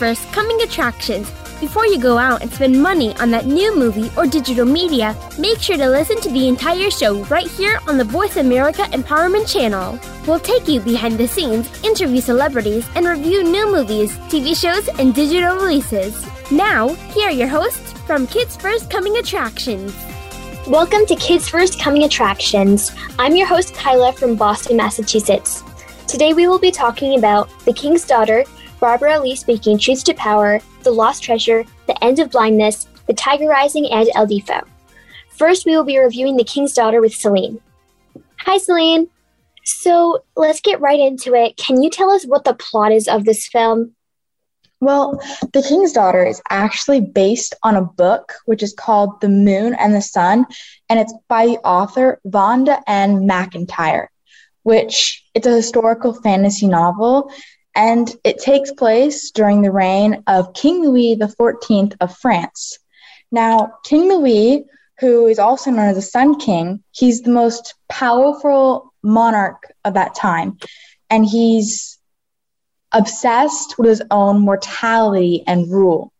First Coming Attractions. Before you go out and spend money on that new movie or digital media, make sure to listen to the entire show right here on the Voice America Empowerment Channel. We'll take you behind the scenes, interview celebrities, and review new movies, TV shows, and digital releases. Now, here are your hosts from Kids First Coming Attractions. Welcome to Kids First Coming Attractions. I'm your host, Kyla from Boston, Massachusetts. Today we will be talking about The King's Daughter, Barbara Lee speaking Truth to Power, The Lost Treasure, The End of Blindness, The Tiger Rising, and El Deafo. First, we will be reviewing The King's Daughter with Celine. Hi, Celine. So let's get right into it. Can you tell us what the plot is of this film? Well, The King's Daughter is actually based on a book which is called The Moon and the Sun, and it's by the author Vonda N. McIntyre, which it's a historical fantasy novel and it takes place during the reign of King Louis XIV of France. Now, King Louis, who is also known as the Sun King, he's the most powerful monarch of that time, and he's obsessed with his own mortality and rule.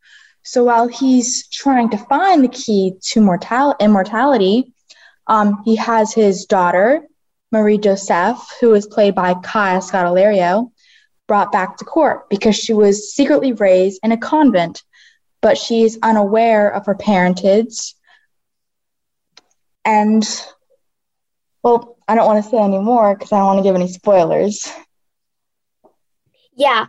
So while he's trying to find the key to mortal- immortality, um, he has his daughter, Marie Joseph, who is played by Kaya Scodelario, brought back to court because she was secretly raised in a convent, but she's unaware of her parentage. And, well, I don't want to say any more because I don't want to give any spoilers. Yeah,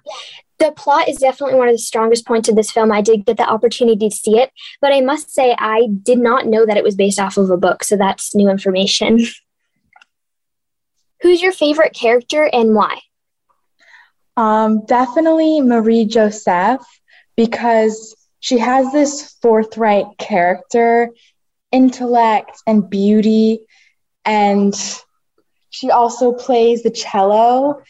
the plot is definitely one of the strongest points of this film. I did get the opportunity to see it, but I must say I did not know that it was based off of a book, so that's new information. Who's your favorite character and why? Um, definitely Marie Joseph, because she has this forthright character, intellect, and beauty. And she also plays the cello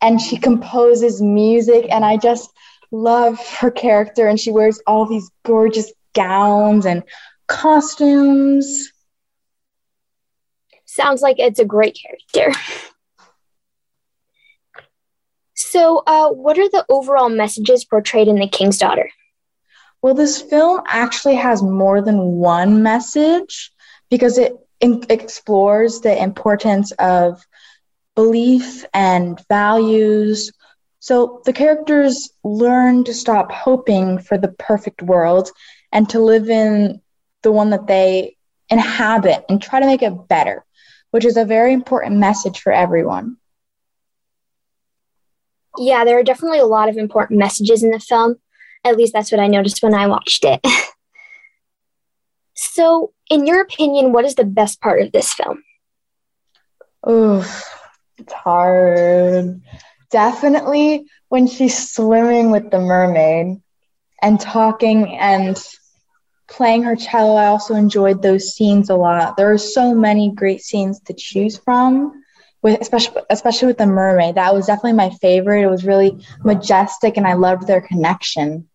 and she composes music. And I just love her character. And she wears all these gorgeous gowns and costumes. Sounds like it's a great character. So, uh, what are the overall messages portrayed in The King's Daughter? Well, this film actually has more than one message because it in- explores the importance of belief and values. So the characters learn to stop hoping for the perfect world and to live in the one that they inhabit and try to make it better, which is a very important message for everyone. Yeah, there are definitely a lot of important messages in the film. At least that's what I noticed when I watched it. so, in your opinion, what is the best part of this film? Oh, it's hard. Definitely when she's swimming with the mermaid and talking and playing her cello. I also enjoyed those scenes a lot. There are so many great scenes to choose from with especially especially with the mermaid. That was definitely my favorite. It was really majestic, and I loved their connection.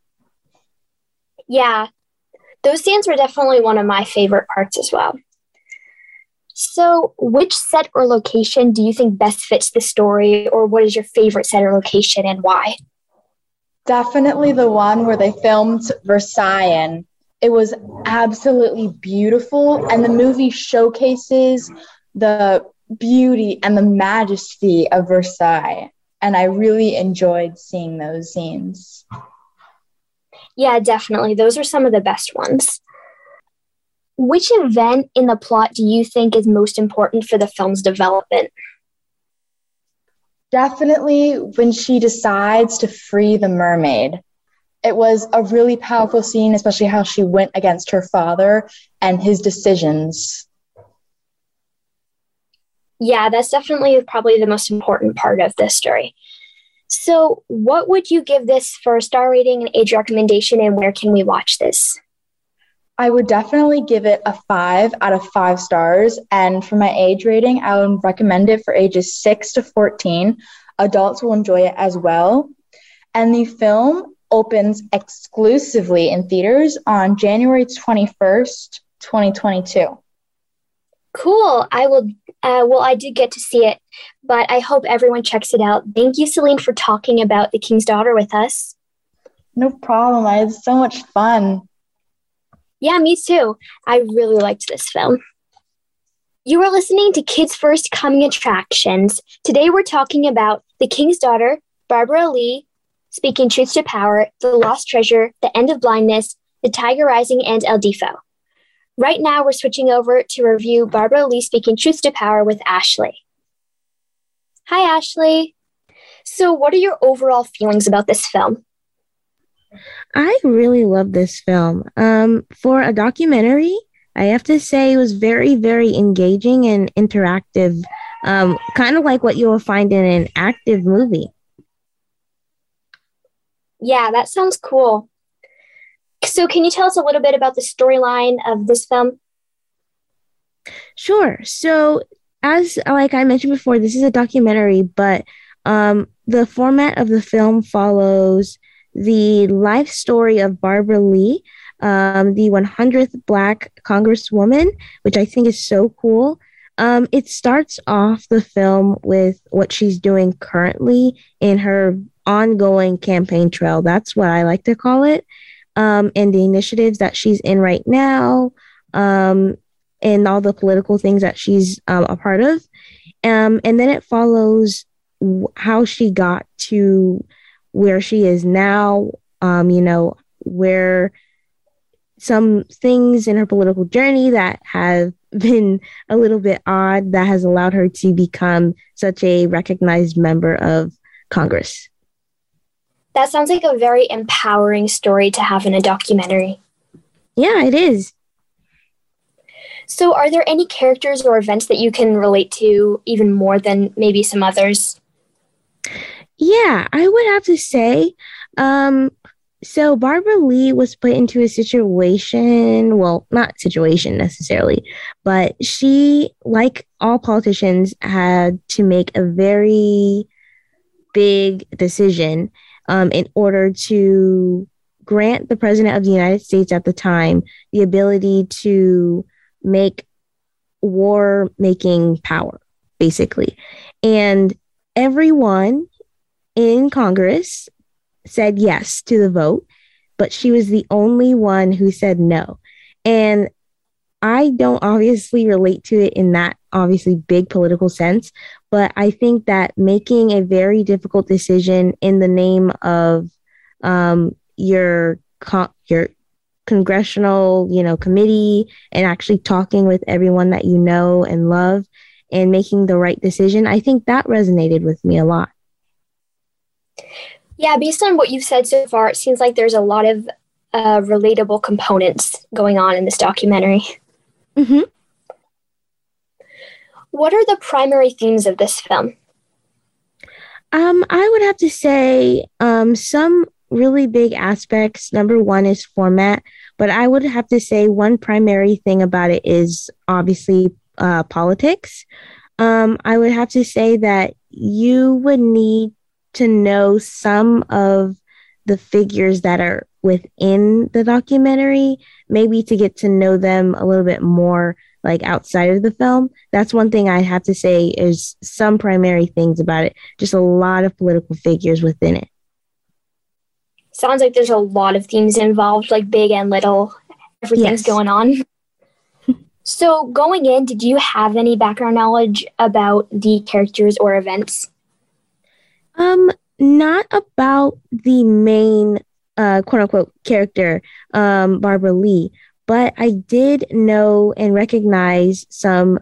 Yeah, those scenes were definitely one of my favorite parts as well. So, which set or location do you think best fits the story, or what is your favorite set or location and why? Definitely the one where they filmed Versailles. It was absolutely beautiful, and the movie showcases the beauty and the majesty of Versailles. And I really enjoyed seeing those scenes. Yeah, definitely. Those are some of the best ones. Which event in the plot do you think is most important for the film's development? Definitely when she decides to free the mermaid. It was a really powerful scene, especially how she went against her father and his decisions yeah, that's definitely probably the most important part of this story. So, what would you give this for a star rating and age recommendation, and where can we watch this? I would definitely give it a five out of five stars. And for my age rating, I would recommend it for ages six to 14. Adults will enjoy it as well. And the film opens exclusively in theaters on January 21st, 2022. Cool. I will. Uh, well, I did get to see it, but I hope everyone checks it out. Thank you, Celine, for talking about The King's Daughter with us. No problem. I had so much fun. Yeah, me too. I really liked this film. You are listening to Kids First Coming Attractions. Today we're talking about The King's Daughter, Barbara Lee, Speaking Truth to Power, The Lost Treasure, The End of Blindness, The Tiger Rising, and El Deafo. Right now we're switching over to review Barbara Lee Speaking Truth to Power with Ashley. Hi, Ashley. So, what are your overall feelings about this film? I really love this film. Um, for a documentary, I have to say it was very, very engaging and interactive, um, kind of like what you will find in an active movie. Yeah, that sounds cool. So, can you tell us a little bit about the storyline of this film? Sure. So, as like I mentioned before, this is a documentary, but um, the format of the film follows the life story of Barbara Lee, um, the 100th Black Congresswoman, which I think is so cool. Um, it starts off the film with what she's doing currently in her ongoing campaign trail. That's what I like to call it. Um, and the initiatives that she's in right now, um, and all the political things that she's um, a part of. Um, and then it follows how she got to where she is now, um, you know, where some things in her political journey that have been a little bit odd that has allowed her to become such a recognized member of Congress. That sounds like a very empowering story to have in a documentary. Yeah, it is. So, are there any characters or events that you can relate to even more than maybe some others? Yeah, I would have to say. Um, so Barbara Lee was put into a situation, well, not situation necessarily, but she, like all politicians, had to make a very big decision um, in order to grant the president of the United States at the time the ability to make war making power, basically. And everyone in Congress said yes to the vote, but she was the only one who said no. And I don't obviously relate to it in that obviously big political sense, but I think that making a very difficult decision in the name of um, your your congressional, you know, committee and actually talking with everyone that you know and love and making the right decision, I think that resonated with me a lot. Yeah, based on what you've said so far, it seems like there's a lot of uh, relatable components going on in this documentary. Mm-hmm. What are the primary themes of this film? Um, I would have to say um, some really big aspects. Number one is format, but I would have to say one primary thing about it is obviously uh, politics. Um, I would have to say that you would need to know some of the figures that are within the documentary, maybe to get to know them a little bit more like outside of the film. That's one thing I'd have to say is some primary things about it. Just a lot of political figures within it. Sounds like there's a lot of themes involved, like big and little. Everything's yes. going on. so, going in, did you have any background knowledge about the characters or events? Um, not about the main uh quote unquote character, um, Barbara Lee, but I did know and recognize some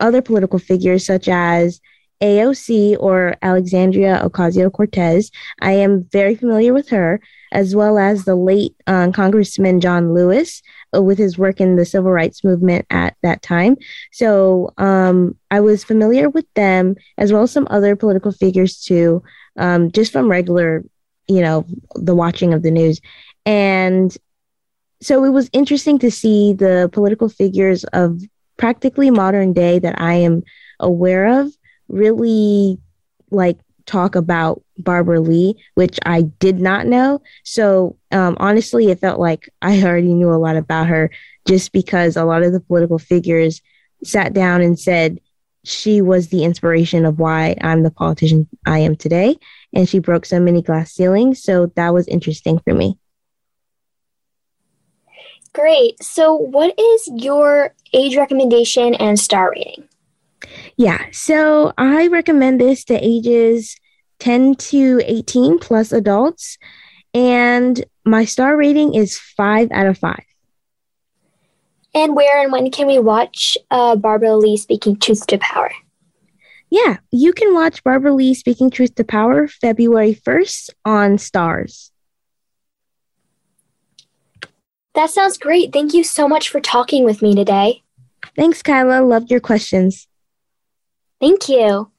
other political figures such as AOC or Alexandria Ocasio Cortez. I am very familiar with her, as well as the late um, Congressman John Lewis uh, with his work in the civil rights movement at that time. So um, I was familiar with them, as well as some other political figures too, um, just from regular, you know, the watching of the news. And so it was interesting to see the political figures of practically modern day that I am aware of really like talk about Barbara Lee, which I did not know. So um, honestly, it felt like I already knew a lot about her just because a lot of the political figures sat down and said, she was the inspiration of why I'm the politician I am today. And she broke so many glass ceilings. So that was interesting for me. Great. So, what is your age recommendation and star rating? Yeah. So, I recommend this to ages 10 to 18 plus adults. And my star rating is five out of five. And where and when can we watch uh, Barbara Lee speaking truth to power? Yeah, you can watch Barbara Lee speaking truth to power February 1st on Starz. That sounds great. Thank you so much for talking with me today. Thanks, Kyla. Loved your questions. Thank you.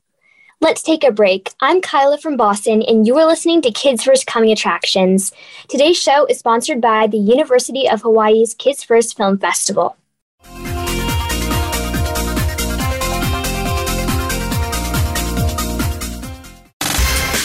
Let's take a break. I'm Kyla from Boston, and you are listening to Kids First Coming Attractions. Today's show is sponsored by the University of Hawaii's Kids First Film Festival.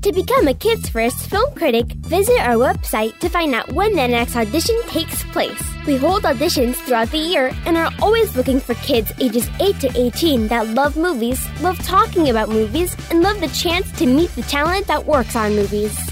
To become a Kids First film critic, visit our website to find out when the next audition takes place. We hold auditions throughout the year and are always looking for kids ages 8 to 18 that love movies, love talking about movies, and love the chance to meet the talent that works on movies.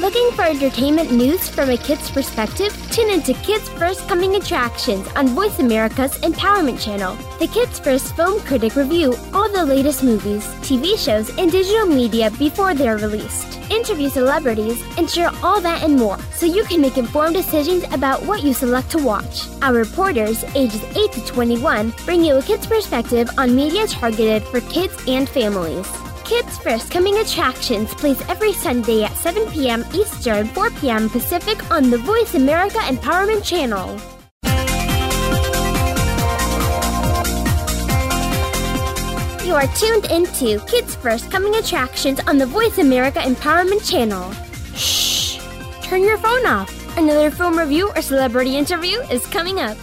Looking for entertainment news from a kid's perspective? Tune into Kids First Coming Attractions on Voice America's Empowerment Channel. The Kids First Film Critic review all the latest movies, TV shows, and digital media before they're released. Interview celebrities and share all that and more so you can make informed decisions about what you select to watch. Our reporters, ages 8 to 21, bring you a kid's perspective on media targeted for kids and families. Kids First Coming Attractions plays every Sunday at 7 p.m. Eastern, 4 p.m. Pacific on the Voice America Empowerment Channel. You are tuned into Kids First Coming Attractions on the Voice America Empowerment Channel. Shh! Turn your phone off. Another film review or celebrity interview is coming up.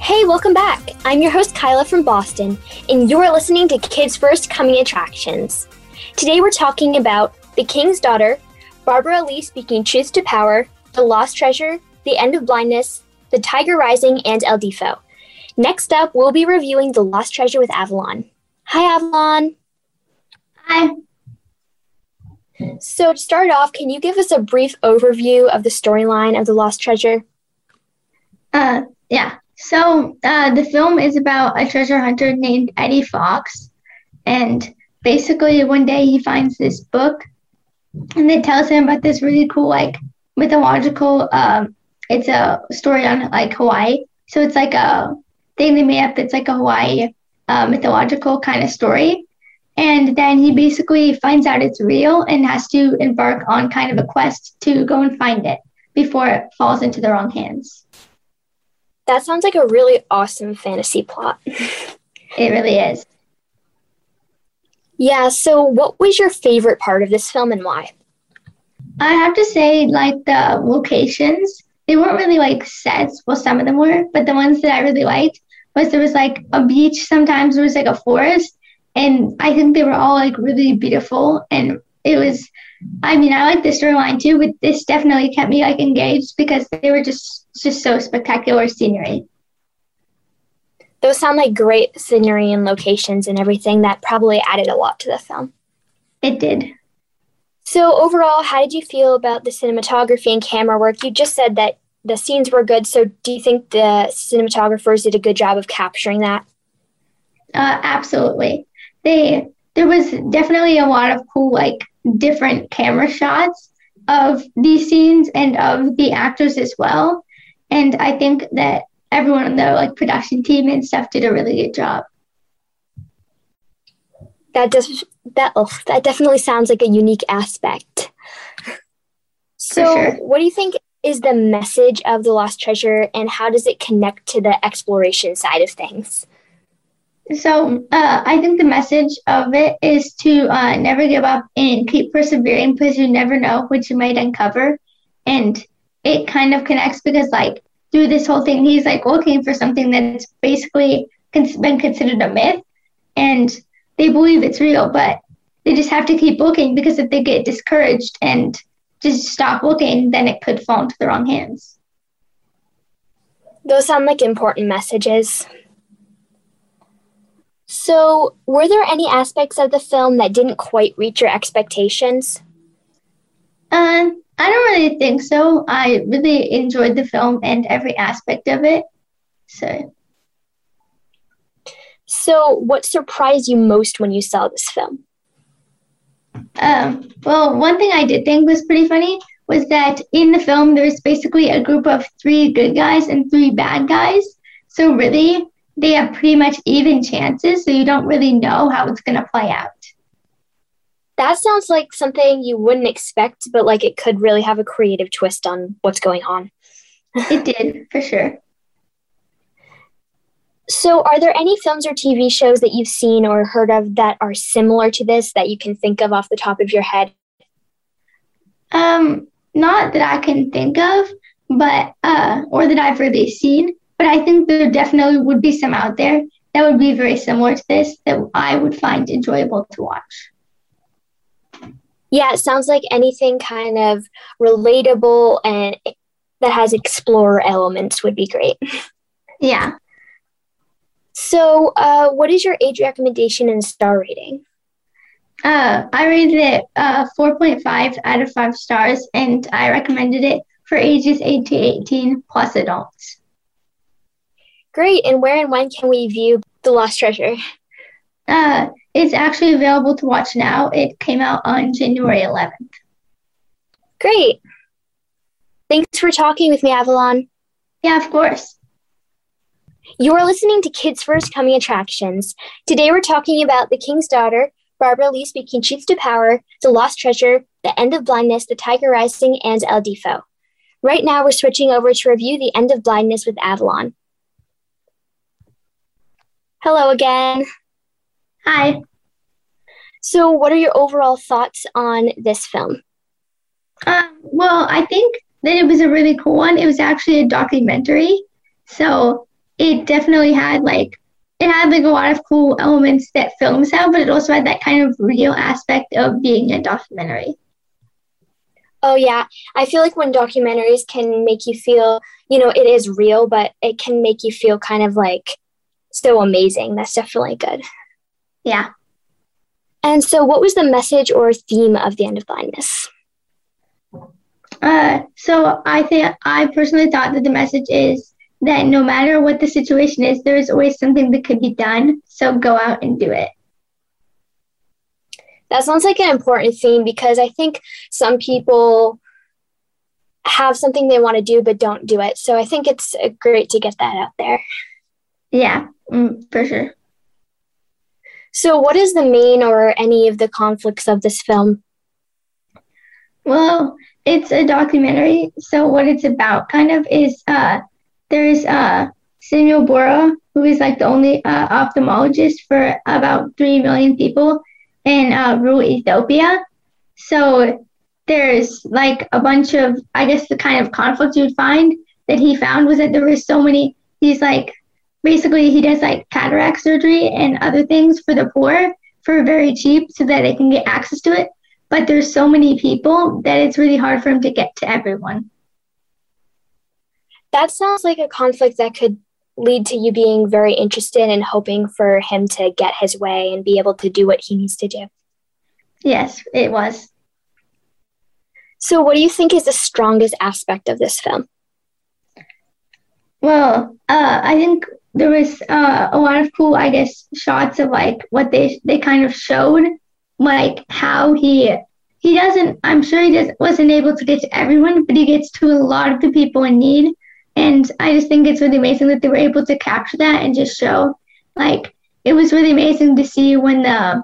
Hey, welcome back. I'm your host, Kyla from Boston, and you're listening to Kids First Coming Attractions. Today we're talking about The King's Daughter, Barbara Lee speaking truth to power, The Lost Treasure, The End of Blindness, The Tiger Rising, and El Deafo. Next up, we'll be reviewing The Lost Treasure with Avalon. Hi, Avalon. Hi. So, to start off, can you give us a brief overview of the storyline of The Lost Treasure? Uh, yeah. So, uh, the film is about a treasure hunter named Eddie Fox. And basically, one day he finds this book and it tells him about this really cool, like, mythological, um, it's a story on, like, Hawaii. So, it's like a thing they made up that's like a Hawaii uh, mythological kind of story. And then he basically finds out it's real and has to embark on kind of a quest to go and find it before it falls into the wrong hands. That sounds like a really awesome fantasy plot. it really is. Yeah, so what was your favorite part of this film and why? I have to say, like the locations, they weren't really like sets. Well, some of them were, but the ones that I really liked was there was like a beach, sometimes there was like a forest, and I think they were all like really beautiful. And it was, I mean, I like the storyline too, but this definitely kept me like engaged because they were just just so spectacular scenery. Those sound like great scenery and locations and everything that probably added a lot to the film. It did. So, overall, how did you feel about the cinematography and camera work? You just said that the scenes were good. So, do you think the cinematographers did a good job of capturing that? Uh, absolutely. They there was definitely a lot of cool like different camera shots of these scenes and of the actors as well. And I think that everyone on the like production team and stuff did a really good job. That does that oh, that definitely sounds like a unique aspect. So, sure. what do you think is the message of the lost treasure, and how does it connect to the exploration side of things? So, uh, I think the message of it is to uh, never give up and keep persevering because you never know what you might uncover. And it kind of connects because, like, through this whole thing, he's like looking for something that's basically been considered a myth. And they believe it's real, but they just have to keep looking because if they get discouraged and just stop looking, then it could fall into the wrong hands. Those sound like important messages. So, were there any aspects of the film that didn't quite reach your expectations? Uh, I don't really think so. I really enjoyed the film and every aspect of it. So, so, what surprised you most when you saw this film? Um, well, one thing I did think was pretty funny was that in the film there's basically a group of three good guys and three bad guys. So really, they have pretty much even chances. So you don't really know how it's going to play out. That sounds like something you wouldn't expect, but like it could really have a creative twist on what's going on. it did, for sure. So, are there any films or TV shows that you've seen or heard of that are similar to this that you can think of off the top of your head? Um, not that I can think of, but uh, or that I've really seen. But I think there definitely would be some out there that would be very similar to this that I would find enjoyable to watch. Yeah, it sounds like anything kind of relatable and that has explorer elements would be great. Yeah. So, uh, what is your age recommendation and star rating? Uh, I rated it uh, 4.5 out of 5 stars, and I recommended it for ages 8 to 18 plus adults. Great. And where and when can we view The Lost Treasure? Uh, it's actually available to watch now. It came out on January 11th. Great. Thanks for talking with me, Avalon. Yeah, of course. You are listening to Kids First Coming Attractions. Today we're talking about The King's Daughter, Barbara Lee speaking Truth to Power, The Lost Treasure, The End of Blindness, The Tiger Rising, and El Deafo. Right now we're switching over to review The End of Blindness with Avalon. Hello again. Hi. So, what are your overall thoughts on this film? Um, well, I think that it was a really cool one. It was actually a documentary. So it definitely had like it had like a lot of cool elements that films have, but it also had that kind of real aspect of being a documentary. Oh yeah, I feel like when documentaries can make you feel, you know, it is real, but it can make you feel kind of like so amazing. That's definitely good. Yeah. And so, what was the message or theme of the end of blindness? Uh, so I think I personally thought that the message is that no matter what the situation is, there is always something that could be done. So go out and do it. That sounds like an important theme because I think some people have something they want to do but don't do it. So I think it's great to get that out there. Yeah, mm, for sure. So, what is the main or any of the conflicts of this film? Well, it's a documentary. So, what it's about kind of is uh, there's uh, Samuel Bora, who is like the only uh, ophthalmologist for about 3 million people in uh, rural Ethiopia. So there's like a bunch of, I guess, the kind of conflict you'd find that he found was that there were so many, he's like, basically, he does like cataract surgery and other things for the poor for very cheap so that they can get access to it. But there's so many people that it's really hard for him to get to everyone that sounds like a conflict that could lead to you being very interested and hoping for him to get his way and be able to do what he needs to do. Yes, it was. So, what do you think is the strongest aspect of this film? Well, uh, I think there was uh, a lot of cool, I guess, shots of like what they they kind of showed, like how he he doesn't. I'm sure he just wasn't able to get to everyone, but he gets to a lot of the people in need. And I just think it's really amazing that they were able to capture that and just show, like, it was really amazing to see when the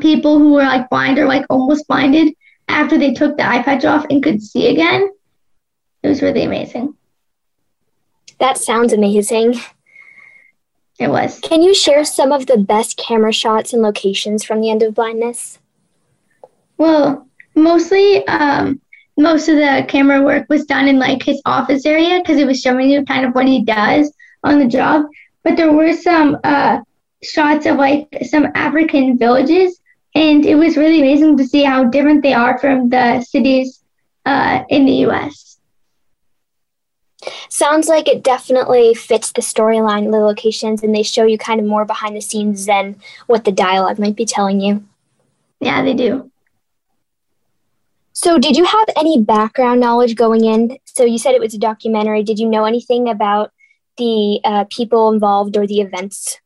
people who were like blind or like almost blinded after they took the eye patch off and could see again. It was really amazing. That sounds amazing. It was. Can you share some of the best camera shots and locations from the end of blindness? Well, mostly, um, most of the camera work was done in like his office area because it was showing you kind of what he does on the job. But there were some uh, shots of like some African villages, and it was really amazing to see how different they are from the cities uh, in the U.S. Sounds like it definitely fits the storyline, the locations, and they show you kind of more behind the scenes than what the dialogue might be telling you. Yeah, they do. So, did you have any background knowledge going in? So, you said it was a documentary. Did you know anything about the uh, people involved or the events?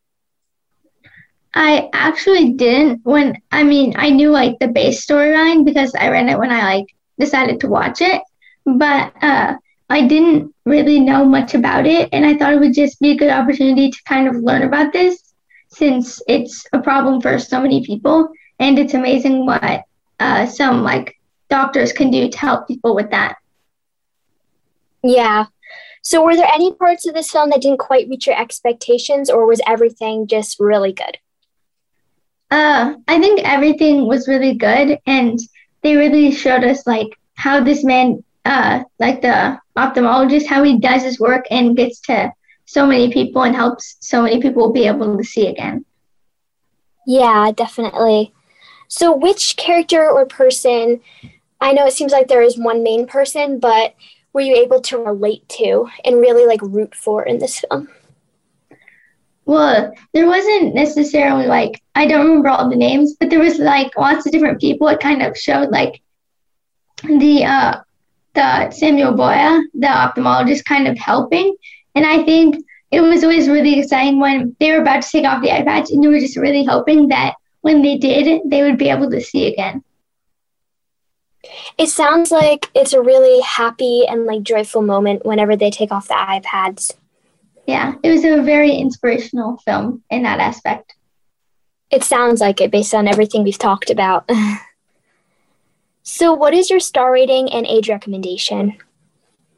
I actually didn't. When I mean, I knew like the base storyline because I read it when I like decided to watch it, but uh, I didn't really know much about it, and I thought it would just be a good opportunity to kind of learn about this since it's a problem for so many people, and it's amazing what uh, some like doctors can do to help people with that. Yeah. So, were there any parts of this film that didn't quite reach your expectations, or was everything just really good? Uh, I think everything was really good, and they really showed us like how this man uh, like the ophthalmologist, how he does his work and gets to so many people and helps so many people be able to see again. Yeah, definitely. So, which character or person? I know it seems like there is one main person, but were you able to relate to and really like root for in this film? Well, there wasn't necessarily like I don't remember all the names, but there was like lots of different people. It kind of showed like the uh, the Samuel Boya, the ophthalmologist, kind of helping. And I think it was always really exciting when they were about to take off the eye patch, and you were just really hoping that when they did, they would be able to see again. It sounds like it's a really happy and like joyful moment whenever they take off the iPads. Yeah, it was a very inspirational film in that aspect. It sounds like it based on everything we've talked about. So, what is your star rating and age recommendation?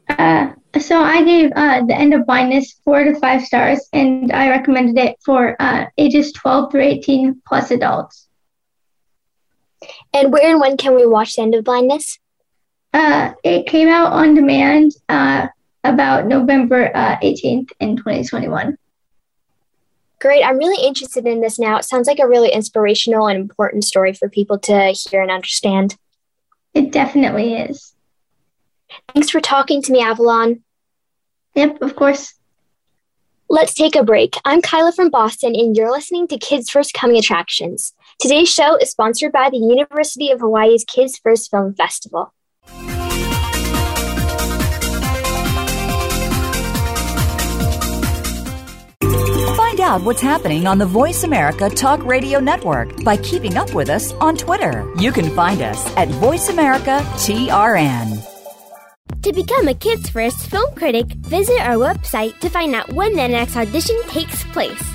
Uh, so I gave uh, the end of blindness four to five stars, and I recommended it for uh, ages 12 through 18 plus adults. And where and when can we watch the end of blindness? Uh, it came out on demand uh, about November 18th uh, in 2021. Great. I'm really interested in this now. It sounds like a really inspirational and important story for people to hear and understand. It definitely is. Thanks for talking to me, Avalon. Yep, of course. Let's take a break. I'm Kyla from Boston, and you're listening to Kids First Coming Attractions. Today's show is sponsored by the University of Hawaii's Kids First Film Festival. Out what's happening on the Voice America Talk Radio Network by keeping up with us on Twitter. You can find us at Voice America TRN. To become a Kids First film critic, visit our website to find out when the next audition takes place.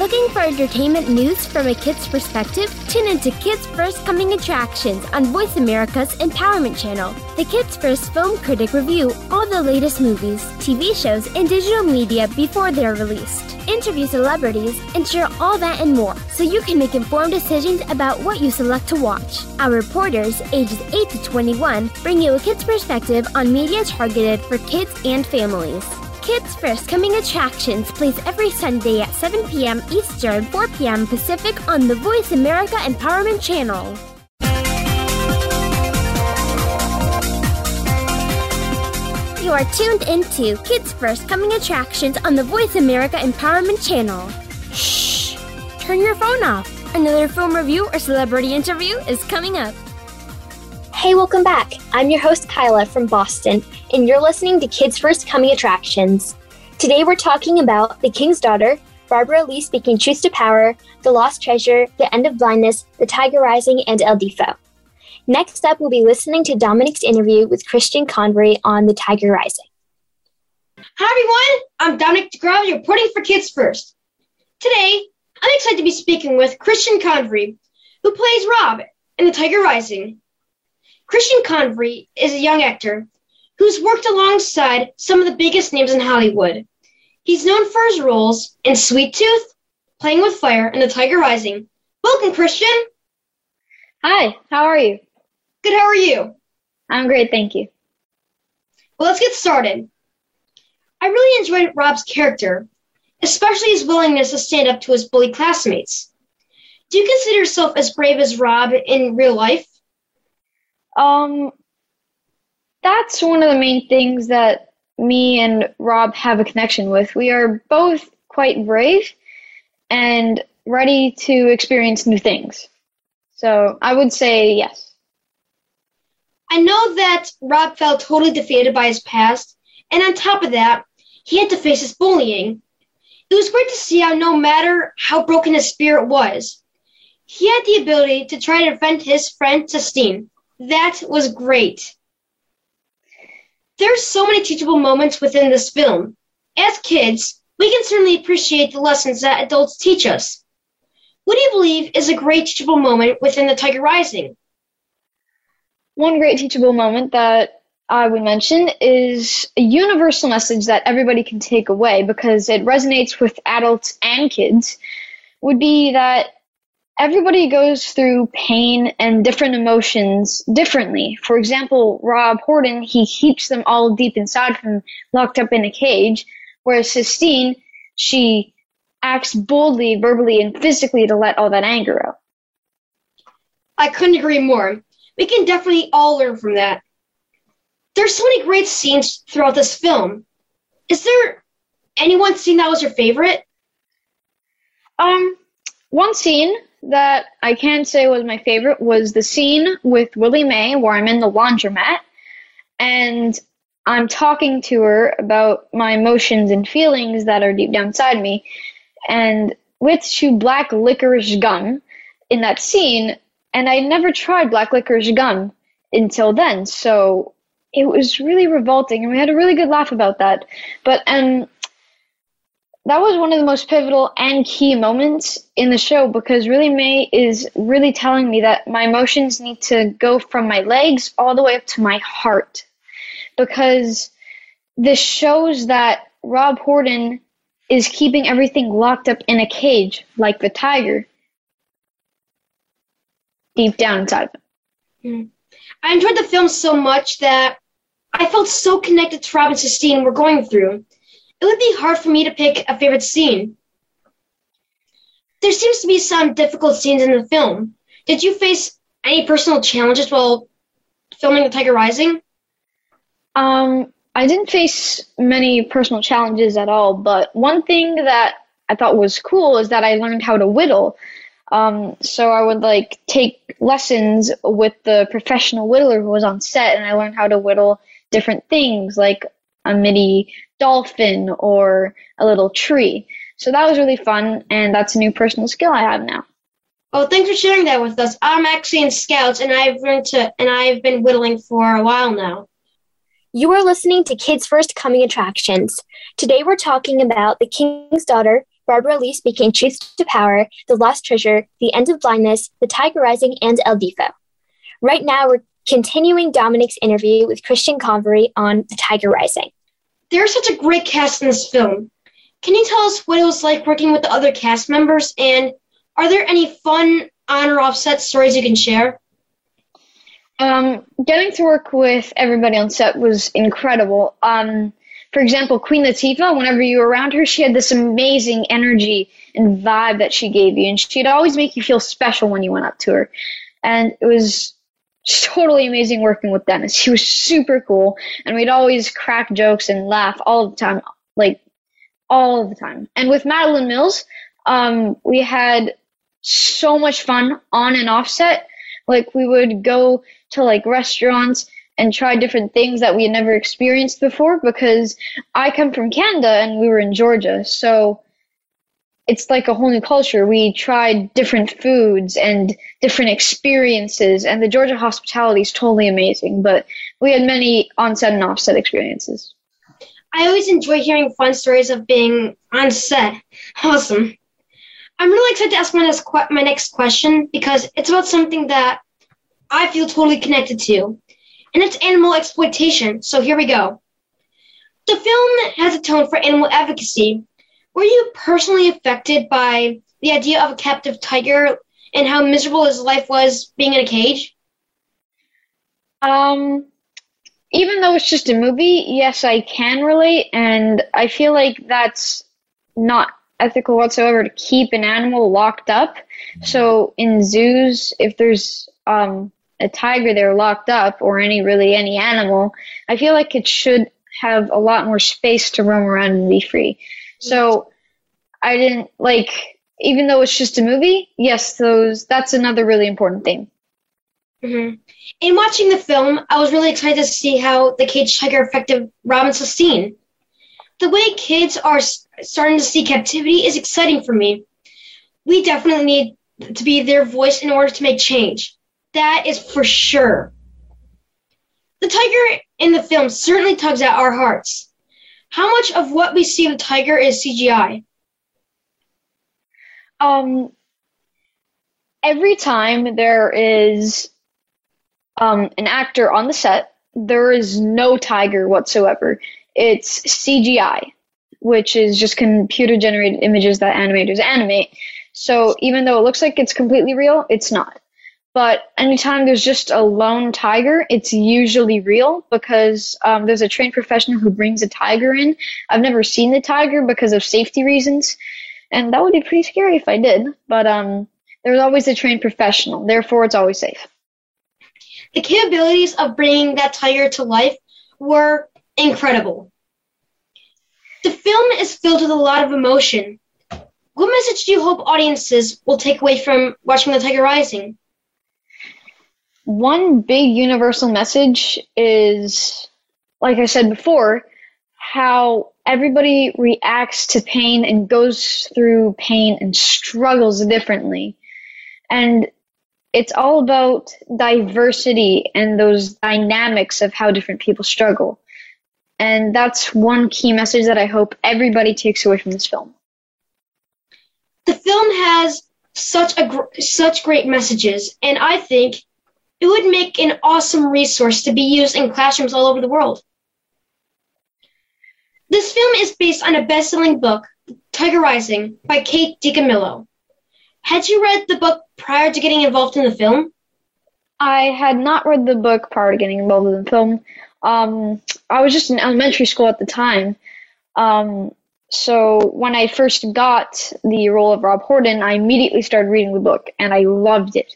Looking for entertainment news from a kid's perspective? Tune into Kids First Coming Attractions on Voice America's Empowerment Channel. The Kids First Film Critic review all the latest movies, TV shows, and digital media before they're released. Interview celebrities and share all that and more so you can make informed decisions about what you select to watch. Our reporters, ages 8 to 21, bring you a kid's perspective on media targeted for kids and families. Kids First Coming Attractions plays every Sunday at 7 p.m. Eastern, 4 p.m. Pacific on the Voice America Empowerment Channel. You are tuned into Kids First Coming Attractions on the Voice America Empowerment Channel. Shh! Turn your phone off. Another film review or celebrity interview is coming up. Hey, welcome back. I'm your host, Kyla from Boston, and you're listening to Kids First Coming Attractions. Today we're talking about The King's Daughter, Barbara Lee speaking Truth to Power, The Lost Treasure, The End of Blindness, The Tiger Rising, and El Deafo. Next up, we'll be listening to Dominic's interview with Christian Convery on The Tiger Rising. Hi, everyone. I'm Dominic DeGravi, reporting for Kids First. Today, I'm excited to be speaking with Christian Convery, who plays Rob in The Tiger Rising. Christian Convery is a young actor who's worked alongside some of the biggest names in Hollywood. He's known for his roles in Sweet Tooth, Playing with Fire, and The Tiger Rising. Welcome, Christian. Hi, how are you? Good, how are you? I'm great, thank you. Well, let's get started. I really enjoyed Rob's character, especially his willingness to stand up to his bully classmates. Do you consider yourself as brave as Rob in real life? Um, that's one of the main things that me and Rob have a connection with. We are both quite brave and ready to experience new things. So I would say yes. I know that Rob felt totally defeated by his past, and on top of that, he had to face his bullying. It was great to see how, no matter how broken his spirit was, he had the ability to try to defend his friend Sistine. That was great. There's so many teachable moments within this film. As kids, we can certainly appreciate the lessons that adults teach us. What do you believe is a great teachable moment within The Tiger Rising? One great teachable moment that I would mention is a universal message that everybody can take away because it resonates with adults and kids would be that everybody goes through pain and different emotions differently. For example, Rob Horton, he keeps them all deep inside him, locked up in a cage, whereas Sistine, she acts boldly, verbally, and physically to let all that anger out. I couldn't agree more. We can definitely all learn from that. There's so many great scenes throughout this film. Is there any one scene that was your favorite? Um, one scene that I can say was my favorite was the scene with Willie May where I'm in the laundromat and I'm talking to her about my emotions and feelings that are deep down inside me. And with chew black licorice gum in that scene, and I never tried black licorice gum until then, so it was really revolting, and we had a really good laugh about that. But um, that was one of the most pivotal and key moments in the show because Willie May is really telling me that my emotions need to go from my legs all the way up to my heart because this shows that Rob Horton is keeping everything locked up in a cage like the tiger deep down inside of him. Hmm. I enjoyed the film so much that I felt so connected to Rob and Sistine we're going through. It would be hard for me to pick a favorite scene. There seems to be some difficult scenes in the film. Did you face any personal challenges while filming The Tiger Rising? Um, I didn't face many personal challenges at all, but one thing that I thought was cool is that I learned how to whittle. Um, so I would like take lessons with the professional whittler who was on set, and I learned how to whittle different things like a mini dolphin or a little tree. So that was really fun, and that's a new personal skill I have now. Oh, thanks for sharing that with us. I'm actually in Scouts, and I've learned to, and I've been whittling for a while now. You are listening to Kids First Coming Attractions. Today we're talking about The King's Daughter, Barbara Lee speaking Truth to Power, The Lost Treasure, The End of Blindness, The Tiger Rising, and El Deafo. Right now we're continuing Dominic's interview with Christian Convery on The Tiger Rising. There's such a great cast in this film. Can you tell us what it was like working with the other cast members, and are there any fun on or offset stories you can share? Um, getting to work with everybody on set was incredible. Um, for example, Queen Latifah, whenever you were around her, she had this amazing energy and vibe that she gave you, and she'd always make you feel special when you went up to her. And it was totally amazing working with Dennis. He was super cool, and we'd always crack jokes and laugh all the time, like all the time. And with Madalen Mills, um, we had so much fun on and off set. Like we would go to like restaurants and try different things that we had never experienced before because I come from Canada and we were in Georgia. So it's like a whole new culture. We tried different foods and different experiences, and the Georgia hospitality is totally amazing. But we had many on-set and off-set experiences. I always enjoy hearing fun stories of being on set. Awesome. I'm really excited to ask my next, my next question because it's about something that I feel totally connected to, and it's animal exploitation. So here we go. The film has a tone for animal advocacy. Were you personally affected by the idea of a captive tiger and how miserable his life was being in a cage? Um, even though it's just a movie, yes, I can relate, and I feel like that's not ethical whatsoever to keep an animal locked up. So in zoos, if there's um, a tiger there locked up or any really any animal, I feel like it should have a lot more space to roam around and be free. So I didn't like even though it's just a movie. Yes, those that's another really important thing. Mm-hmm. In watching the film, I was really excited to see how the cage tiger affected Robin Sistine. The way kids are starting to see captivity is exciting for me. We definitely need to be their voice in order to make change. That is for sure. The tiger in the film certainly tugs at our hearts. How much of what we see of the tiger is CGI? Um, every time there is um, an actor on the set, there is no tiger whatsoever. It's CGI which is just computer generated images that animators animate. So even though it looks like it's completely real, it's not. But anytime there's just a lone tiger, it's usually real because um, there's a trained professional who brings a tiger in. I've never seen the tiger because of safety reasons, and that would be pretty scary if I did. But um, there's always a trained professional, therefore it's always safe. The capabilities of bringing that tiger to life were incredible. The film is filled with a lot of emotion. What message do you hope audiences will take away from watching The Tiger Rising? One big universal message is, like I said before, how everybody reacts to pain and goes through pain and struggles differently. And it's all about diversity and those dynamics of how different people struggle. And that's one key message that I hope everybody takes away from this film. The film has such a gr- such great messages, and I think it would make an awesome resource to be used in classrooms all over the world. This film is based on a best-selling book, Tiger Rising, by Kate DiCamillo. Had you read the book prior to getting involved in the film? I had not read the book prior to getting involved in the film. Um, I was just in elementary school at the time. Um, so when I first got the role of Rob Horton, I immediately started reading the book and I loved it.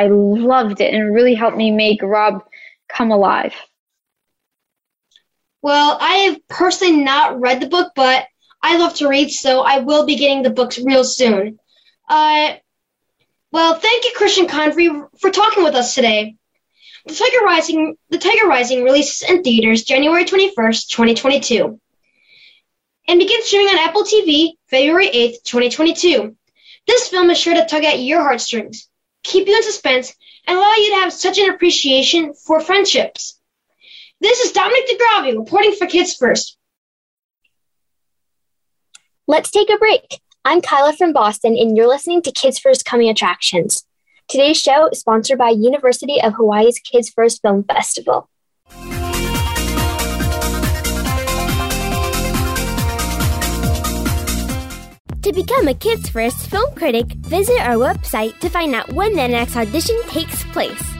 I loved it and it really helped me make Rob come alive. Well, I have personally not read the book, but I love to read, so I will be getting the books real soon. Uh, Well, thank you, Christian Convery, for talking with us today. The Tiger Rising, The Tiger Rising releases in theaters January 21st, 2022, and begins streaming on Apple TV February 8th, 2022. This film is sure to tug at your heartstrings, keep you in suspense, and allow you to have such an appreciation for friendships. This is Dominic DeGravio reporting for Kids First. Let's take a break. I'm Kyla from Boston, and you're listening to Kids First Coming Attractions. Today's show is sponsored by University of Hawaii's Kids First Film Festival. To become a Kids First film critic, visit our website to find out when the next audition takes place.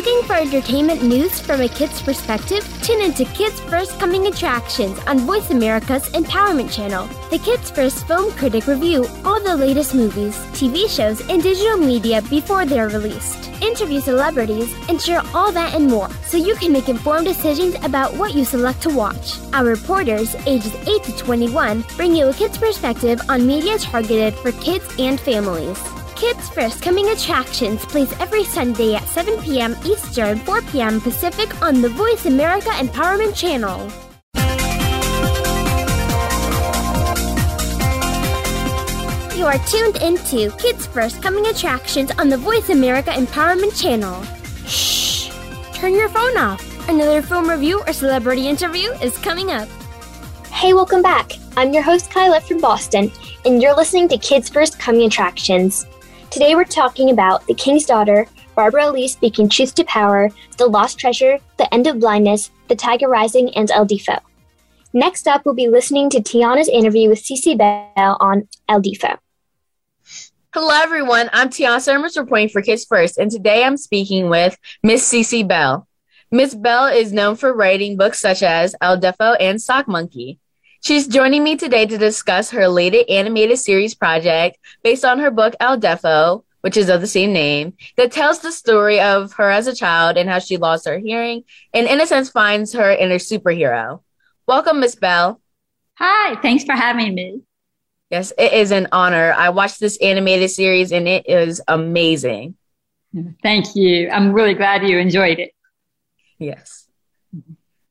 Looking for entertainment news from a kid's perspective? Tune into Kids First Coming Attractions on Voice America's Empowerment Channel. The Kids First Film Critic review all the latest movies, TV shows, and digital media before they're released. Interview celebrities and share all that and more so you can make informed decisions about what you select to watch. Our reporters, ages 8 to 21, bring you a kid's perspective on media targeted for kids and families. Kids First Coming Attractions plays every Sunday at 7 p.m. Eastern, 4 p.m. Pacific on the Voice America Empowerment Channel. You are tuned into Kids First Coming Attractions on the Voice America Empowerment Channel. Shh! Turn your phone off. Another film review or celebrity interview is coming up. Hey, welcome back. I'm your host, Kyla from Boston, and you're listening to Kids First Coming Attractions. Today we're talking about The King's Daughter, Barbara Lee speaking truth to power, The Lost Treasure, The End of Blindness, The Tiger Rising, and El Deafo. Next up, we'll be listening to Tiana's interview with Cece Bell on El Deafo. Hello, everyone. I'm Tiana Summers reporting for Kids First, and today I'm speaking with Miss Cece Bell. Miss Bell is known for writing books such as El Deafo and Sock Monkey. She's joining me today to discuss her latest animated series project based on her book El Deafo, which is of the same name, that tells the story of her as a child and how she lost her hearing and, in a sense, finds her inner superhero. Welcome, Miss Bell. Hi, thanks for having me. Yes, it is an honor. I watched this animated series and it is amazing. Thank you. I'm really glad you enjoyed it. Yes.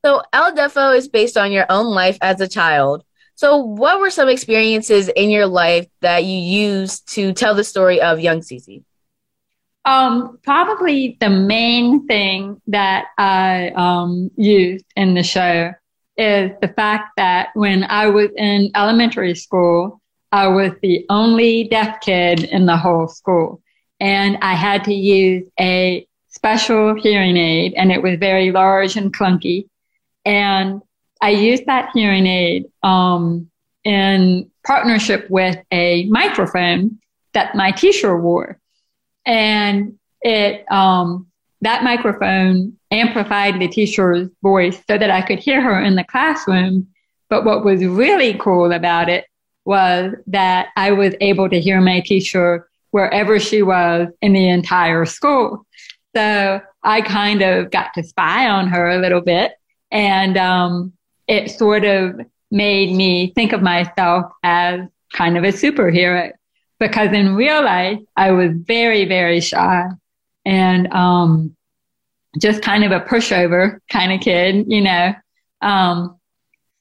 So, El Deafo is based on your own life as a child. So, what were some experiences in your life that you used to tell the story of young Cece? Um, probably the main thing that I um, used in the show is the fact that when I was in elementary school, I was the only deaf kid in the whole school. And I had to use a special hearing aid, and it was very large and clunky. And I used that hearing aid um, in partnership with a microphone that my teacher wore. And it um, that microphone amplified the teacher's voice so that I could hear her in the classroom. But what was really cool about it was that I was able to hear my teacher wherever she was in the entire school. So I kind of got to spy on her a little bit And um, it sort of made me think of myself as kind of a superhero because in real life, I was very, very shy and um, just kind of a pushover kind of kid, you know. Um,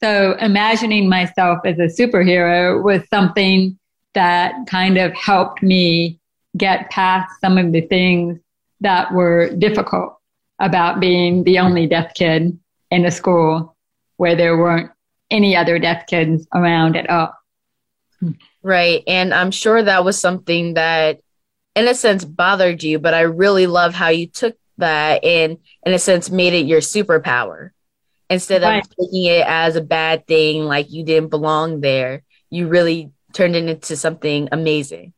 so imagining myself as a superhero was something that kind of helped me get past some of the things that were difficult about being the only deaf kid in a school where there weren't any other deaf kids around at all. Right. And I'm sure that was something that, in a sense, bothered you, but I really love how you took that and, in a sense, made it your superpower. Instead right. of taking it as a bad thing, like you didn't belong there, you really turned it into something amazing.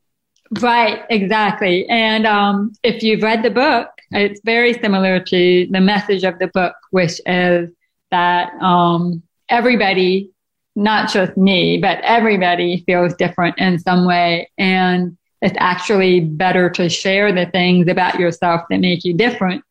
Right, exactly. And um, if you've read the book, it's very similar to the message of the book, which is that um, everybody, not just me, but everybody feels different in some way. And it's actually better to share the things about yourself that make you different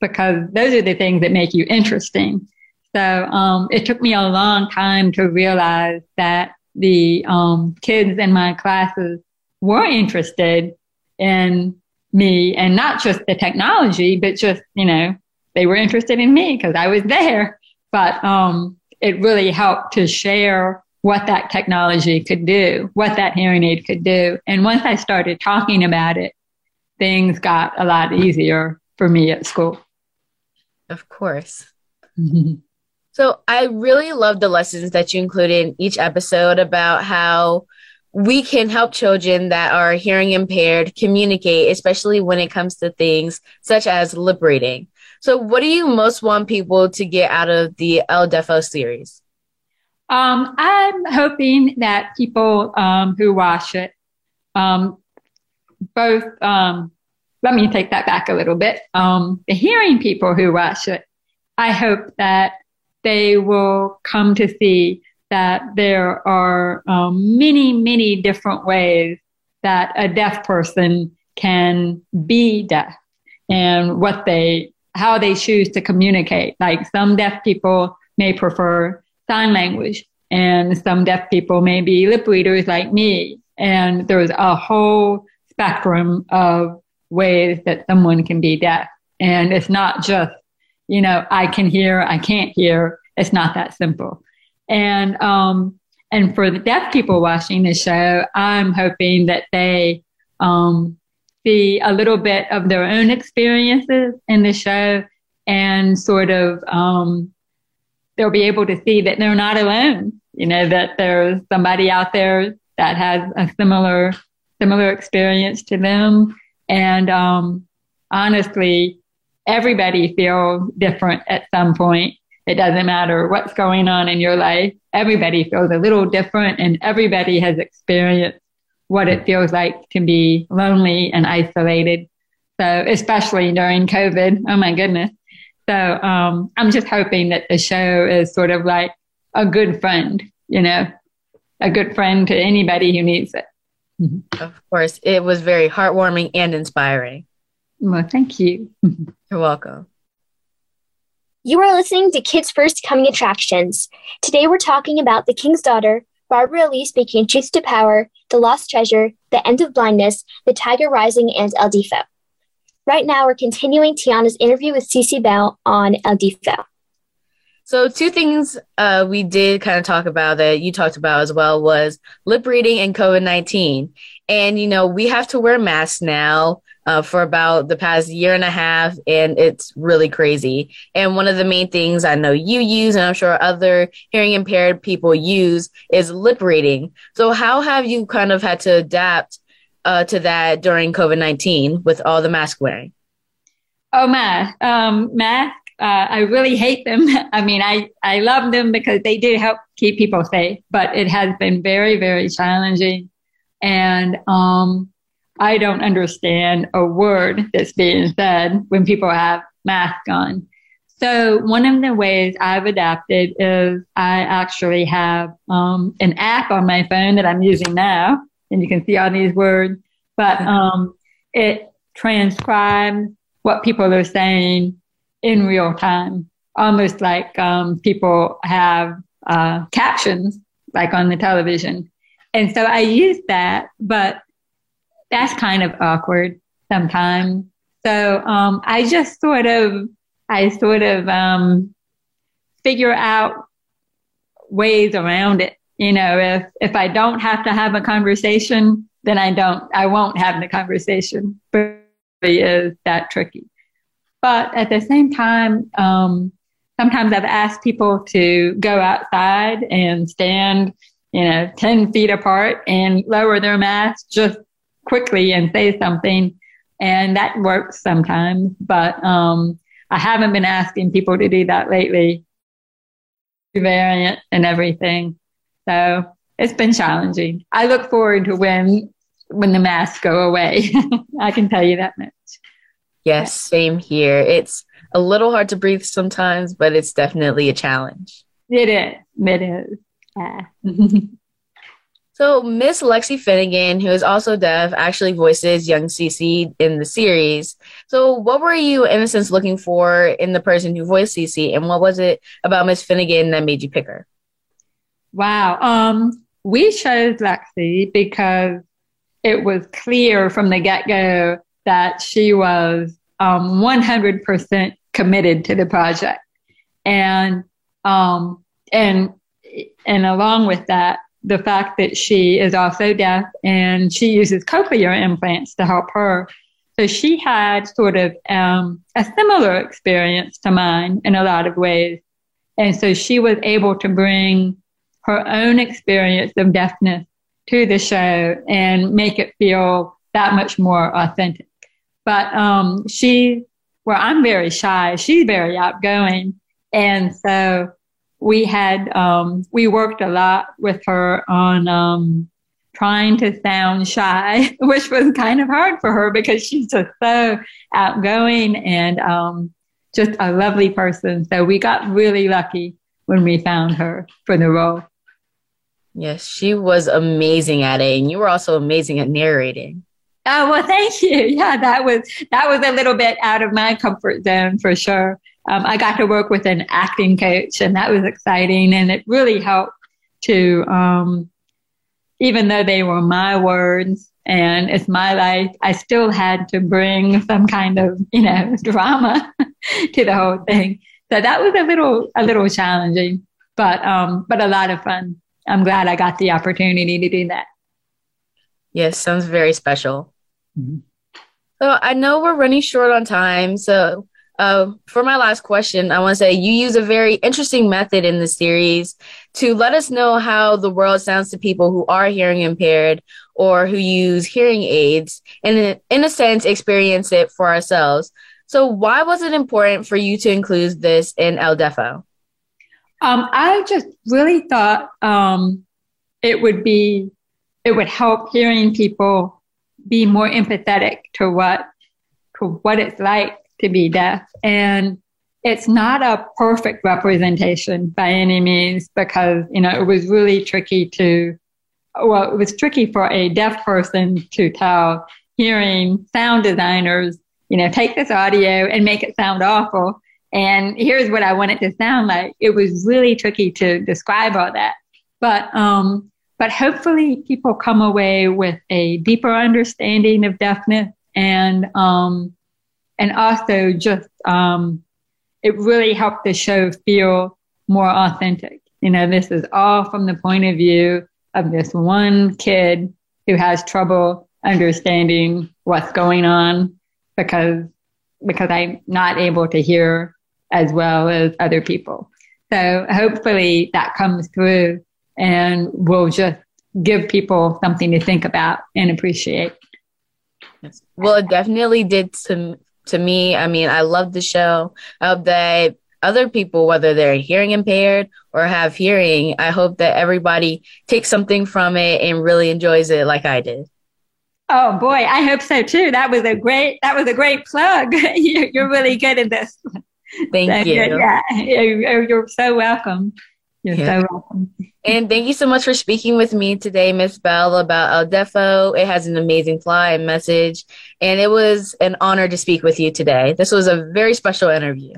because those are the things that make you interesting. So um, it took me a long time to realize that the um, kids in my classes were interested in me and not just the technology, but just, you know, they were interested in me because I was there. But um, it really helped to share what that technology could do, what that hearing aid could do. And once I started talking about it, things got a lot easier for me at school. Of course. So I really love the lessons that you included in each episode about how we can help children that are hearing impaired communicate, especially when it comes to things such as lip reading. So, what do you most want people to get out of the El Deafo series? Um, I'm hoping that people um, who watch it, um, both, um, let me take that back a little bit. Um, the hearing people who watch it, I hope that they will come to see that there are um, many, many different ways that a deaf person can be deaf and what they, how they choose to communicate. Like some deaf people may prefer sign language and some deaf people may be lip readers like me. And there's a whole spectrum of ways that someone can be deaf. And it's not just you know, I can hear, I can't hear. It's not that simple. And, um, and for the deaf people watching the show, I'm hoping that they, um, see a little bit of their own experiences in the show and sort of, um, they'll be able to see that they're not alone, you know, that there's somebody out there that has a similar, similar experience to them. And, um, honestly, everybody feels different at some point. It doesn't matter what's going on in your life. Everybody feels a little different and everybody has experienced what it feels like to be lonely and isolated. So, especially during COVID. Oh my goodness. So, um, I'm just hoping that the show is sort of like a good friend, you know, a good friend to anybody who needs it. Of course, it was very heartwarming and inspiring. Well, thank you. You're welcome. You are listening to Kids First Coming Attractions. Today we're talking about The King's Daughter, Barbara Lee speaking Truth to Power, The Lost Treasure, The End of Blindness, The Tiger Rising, and El Deafo. Right now we're continuing Tiana's interview with Cece Bell on El Deafo. So two things uh, we did kind of talk about that you talked about as well was lip reading and COVID nineteen. And you know we have to wear masks now uh, for about the past year and a half, and it's really crazy. And one of the main things I know you use, and I'm sure other hearing impaired people use, is lip reading. So, how have you kind of had to adapt uh, to that during COVID 19 with all the mask wearing? Oh, my. Um, mask, uh, I really hate them. I mean, I, I love them because they do help keep people safe, but it has been very, very challenging. And um, I don't understand a word that's being said when people have masks on. So one of the ways I've adapted is I actually have um, an app on my phone that I'm using now, and you can see all these words, but um, it transcribes what people are saying in real time almost like um, people have uh, captions like on the television. And so I use that, but that's kind of awkward sometimes. So um, I just sort of, I sort of um, figure out ways around it. You know, if if I don't have to have a conversation, then I don't, I won't have the conversation. But it is that tricky. But at the same time, um, sometimes I've asked people to go outside and stand, you know, 10 feet apart and lower their mask just quickly and say something. And that works sometimes, but, um, I haven't been asking people to do that lately. Variant and everything. So it's been challenging. I look forward to when, when the masks go away. I can tell you that much. Yes, same here. It's a little hard to breathe sometimes, but it's definitely a challenge. It is. It is. Yeah. so Miss Lexi Finnegan, who is also deaf, actually voices young Cece in the series. So what were you, in a sense, looking for in the person who voiced Cece, and what was it about Miss Finnegan that made you pick her? Wow. Um, we chose Lexi because it was clear from the get go that she was um, 100% committed to the project. And, um, and, and along with that, the fact that she is also deaf and she uses cochlear implants to help her. So she had sort of um, a similar experience to mine in a lot of ways. And so she was able to bring her own experience of deafness to the show and make it feel that much more authentic. But um, she, well, I'm very shy. She's very outgoing, and so we had um, we worked a lot with her on um, trying to sound shy, which was kind of hard for her because she's just so outgoing and um, just a lovely person. So we got really lucky when we found her for the role. Yes, she was amazing at it, and you were also amazing at narrating. Oh well, thank you. Yeah, that was that was a little bit out of my comfort zone for sure. Um, I got to work with an acting coach, and that was exciting, and it really helped to, um, even though they were my words and it's my life, I still had to bring some kind of you know drama to the whole thing. So that was a little a little challenging, but um, but a lot of fun. I'm glad I got the opportunity to do that. Yes, sounds very special. Mm-hmm. So I know we're running short on time. So uh, for my last question, I want to say you use a very interesting method in the series to let us know how the world sounds to people who are hearing impaired or who use hearing aids and, in a sense, experience it for ourselves. So, why was it important for you to include this in El Deafo? Um, I just really thought um, it would be, it would help hearing people be more empathetic to what to what it's like to be deaf. And it's not a perfect representation by any means because you know it was really tricky to well it was tricky for a deaf person to tell hearing sound designers you know take this audio and make it sound awful. And here's what i want it to sound like. It was really tricky to describe all that. But um but hopefully, people come away with a deeper understanding of deafness and um, and also just um, it really helped the show feel more authentic. You know, this is all from the point of view of this one kid who has trouble understanding what's going on because because I'm not able to hear as well as other people. So hopefully that comes through and will just give people something to think about and appreciate. Well, it definitely did to to me. I mean, I love the show. I hope that other people, whether they're hearing impaired or have hearing, I hope that everybody takes something from it and really enjoys it like I did. Oh boy, I hope so too. That was a great that was a great plug. you're really good at this. Thank so, you. Yeah, you're, you're so welcome. You're yeah. so welcome. And thank you so much for speaking with me today, Miss Bell, about El Deafo. It has an amazing fly and message, and it was an honor to speak with you today. This was a very special interview.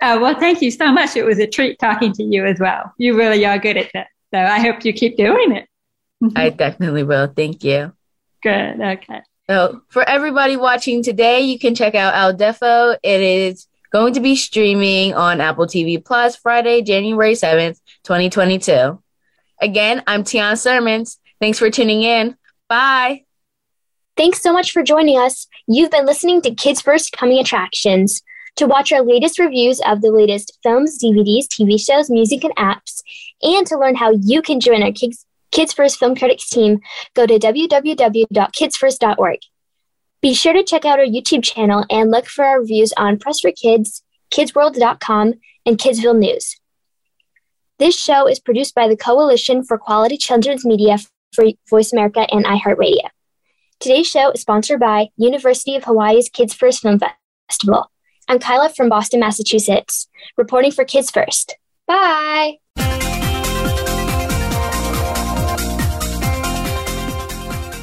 Oh, well, thank you so much. It was a treat talking to you as well. You really are good at that. So I hope you keep doing it. I definitely will. Thank you. Good. Okay. So, for everybody watching today, you can check out El Deafo. It is going to be streaming on Apple TV Plus Friday, January 7th, 2022. Again, I'm Tiana Summers. Thanks for tuning in. Bye. Thanks so much for joining us. You've been listening to Kids First Coming Attractions. To watch our latest reviews of the latest films, DVDs, TV shows, music, and apps, and to learn how you can join our Kids, Kids First Film Critics team, go to www.kidsfirst.org. Be sure to check out our YouTube channel and look for our reviews on Press for Kids, kidsworld.com, and Kidsville News. This show is produced by the Coalition for Quality Children's Media for Voice America and iHeartRadio. Today's show is sponsored by University of Hawaii's Kids First Film Festival. I'm Kyla from Boston, Massachusetts, reporting for Kids First. Bye.